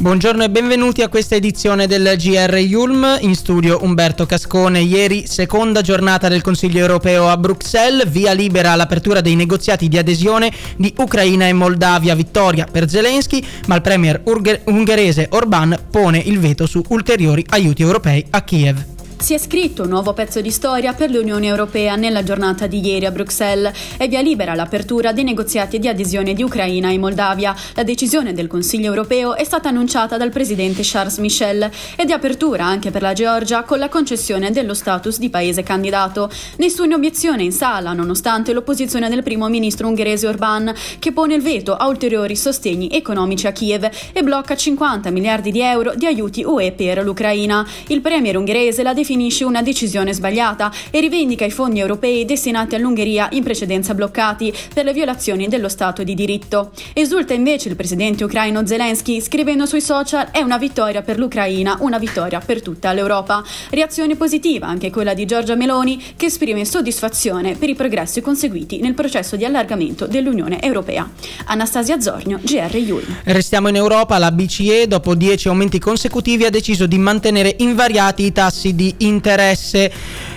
Buongiorno e benvenuti a questa edizione del GR Yulm. In studio Umberto Cascone. Ieri, seconda giornata del Consiglio europeo a Bruxelles, via libera all'apertura dei negoziati di adesione di Ucraina e Moldavia. Vittoria per Zelensky, ma il premier ungherese Orban pone il veto su ulteriori aiuti europei a Kiev. Si è scritto un nuovo pezzo di storia per l'Unione Europea nella giornata di ieri a Bruxelles e via libera l'apertura dei negoziati di adesione di Ucraina e Moldavia. La decisione del Consiglio Europeo è stata annunciata dal presidente Charles Michel e di apertura anche per la Georgia con la concessione dello status di paese candidato. Nessuna obiezione in sala, nonostante l'opposizione del primo ministro ungherese Orbán, che pone il veto a ulteriori sostegni economici a Kiev e blocca 50 miliardi di euro di aiuti UE per l'Ucraina. Il premier ungherese la definisce una decisione sbagliata e rivendica i fondi europei destinati all'Ungheria in precedenza bloccati per le violazioni dello Stato di diritto. Esulta invece il presidente ucraino Zelensky scrivendo sui social è una vittoria per l'Ucraina, una vittoria per tutta l'Europa. Reazione positiva anche quella di Giorgia Meloni che esprime soddisfazione per i progressi conseguiti nel processo di allargamento dell'Unione Europea. Anastasia Zornio, GR Yul. Restiamo in Europa, la BCE dopo dieci aumenti consecutivi ha deciso di mantenere invariati i tassi di interesse.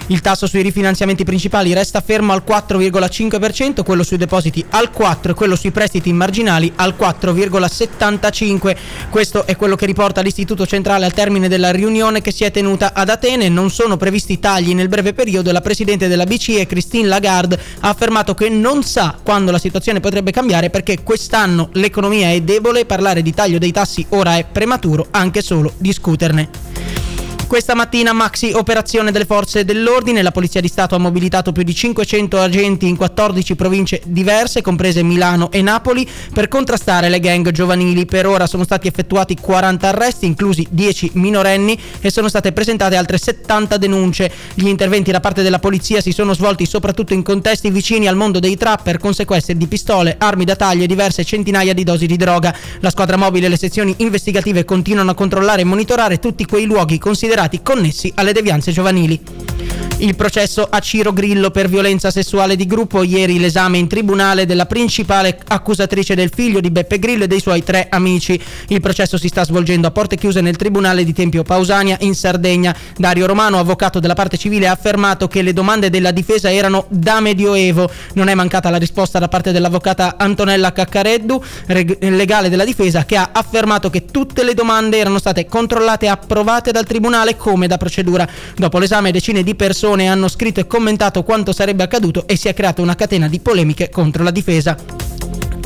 Il tasso sui rifinanziamenti principali resta fermo al 4,5%, quello sui depositi al 4% e quello sui prestiti marginali al 4,75%. Questo è quello che riporta l'Istituto Centrale al termine della riunione che si è tenuta ad Atene. Non sono previsti tagli nel breve periodo la Presidente della BCE, Christine Lagarde, ha affermato che non sa quando la situazione potrebbe cambiare perché quest'anno l'economia è debole, parlare di taglio dei tassi ora è prematuro, anche solo discuterne. Questa mattina maxi operazione delle forze dell'ordine, la Polizia di Stato ha mobilitato più di 500 agenti in 14 province diverse, comprese Milano e Napoli, per contrastare le gang giovanili. Per ora sono stati effettuati 40 arresti, inclusi 10 minorenni, e sono state presentate altre 70 denunce. Gli interventi da parte della polizia si sono svolti soprattutto in contesti vicini al mondo dei trapper, con sequestri di pistole, armi da taglio e diverse centinaia di dosi di droga. La squadra mobile e le sezioni investigative continuano a controllare e monitorare tutti quei luoghi considerati considerati connessi alle devianze giovanili. Il processo a Ciro Grillo per violenza sessuale di gruppo, ieri l'esame in tribunale della principale accusatrice del figlio di Beppe Grillo e dei suoi tre amici. Il processo si sta svolgendo a porte chiuse nel tribunale di Tempio Pausania in Sardegna. Dario Romano, avvocato della parte civile, ha affermato che le domande della difesa erano da medioevo. Non è mancata la risposta da parte dell'avvocata Antonella Caccareddu, legale della difesa, che ha affermato che tutte le domande erano state controllate e approvate dal tribunale come da procedura. Dopo l'esame decine di persone persone hanno scritto e commentato quanto sarebbe accaduto e si è creata una catena di polemiche contro la difesa.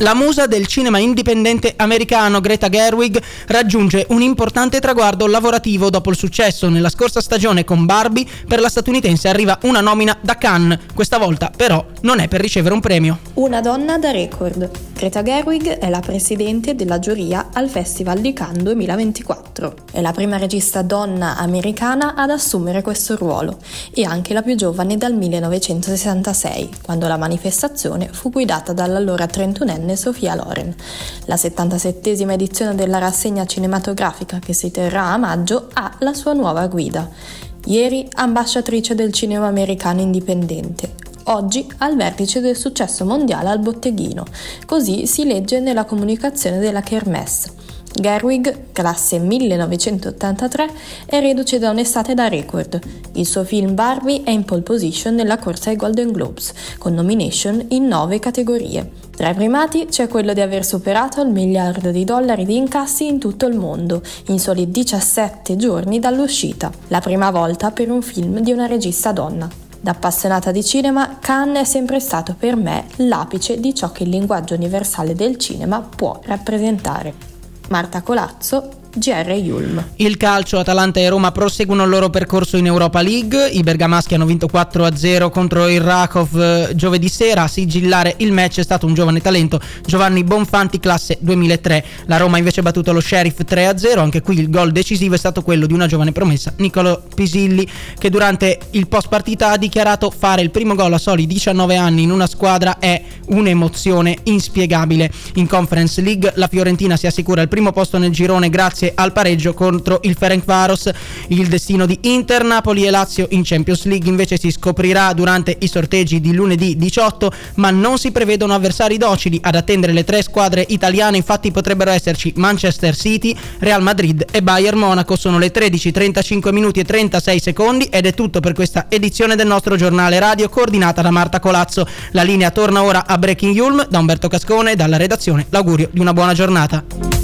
La musa del cinema indipendente americano Greta Gerwig raggiunge un importante traguardo lavorativo dopo il successo nella scorsa stagione con Barbie. Per la statunitense arriva una nomina da Cannes, questa volta però non è per ricevere un premio. Una donna da record. Greta Gerwig è la presidente della giuria al Festival di Cannes 2024. È la prima regista donna americana ad assumere questo ruolo e anche la più giovane dal 1966, quando la manifestazione fu guidata dall'allora 31enne Sofia Loren. La 77esima edizione della rassegna cinematografica che si terrà a maggio ha la sua nuova guida. Ieri ambasciatrice del cinema americano indipendente, oggi al vertice del successo mondiale al botteghino, così si legge nella comunicazione della Kermesse. Gerwig, classe 1983, è reduce da un'estate da record. Il suo film Barbie è in pole position nella corsa ai Golden Globes, con nomination in nove categorie. Tra i primati c'è quello di aver superato il miliardo di dollari di incassi in tutto il mondo, in soli 17 giorni dall'uscita, la prima volta per un film di una regista donna. Da appassionata di cinema, Cannes è sempre stato per me l'apice di ciò che il linguaggio universale del cinema può rappresentare. Marta Colazzo, GR Yulm. Il calcio, Atalanta e Roma proseguono il loro percorso in Europa League. I bergamaschi hanno vinto 4-0 contro il Rakov eh, giovedì sera. A sigillare il match è stato un giovane talento, Giovanni Bonfanti, classe 2003. La Roma invece ha battuto lo Sheriff 3-0. Anche qui il gol decisivo è stato quello di una giovane promessa, Nicolo Pisilli, che durante il post partita ha dichiarato fare il primo gol a soli 19 anni in una squadra è un'emozione inspiegabile. In Conference League la Fiorentina si assicura il primo posto nel girone grazie invece al pareggio contro il Ferencvaros. Il destino di Inter, Napoli e Lazio in Champions League invece si scoprirà durante i sorteggi di lunedì 18, ma non si prevedono avversari docili ad attendere le tre squadre italiane, infatti potrebbero esserci Manchester City, Real Madrid e Bayern Monaco. Sono le 13, 35 minuti e 36 secondi ed è tutto per questa edizione del nostro giornale radio coordinata da Marta Colazzo. La linea torna ora a Breaking Yulm da Umberto Cascone e dalla redazione. L'augurio di una buona giornata.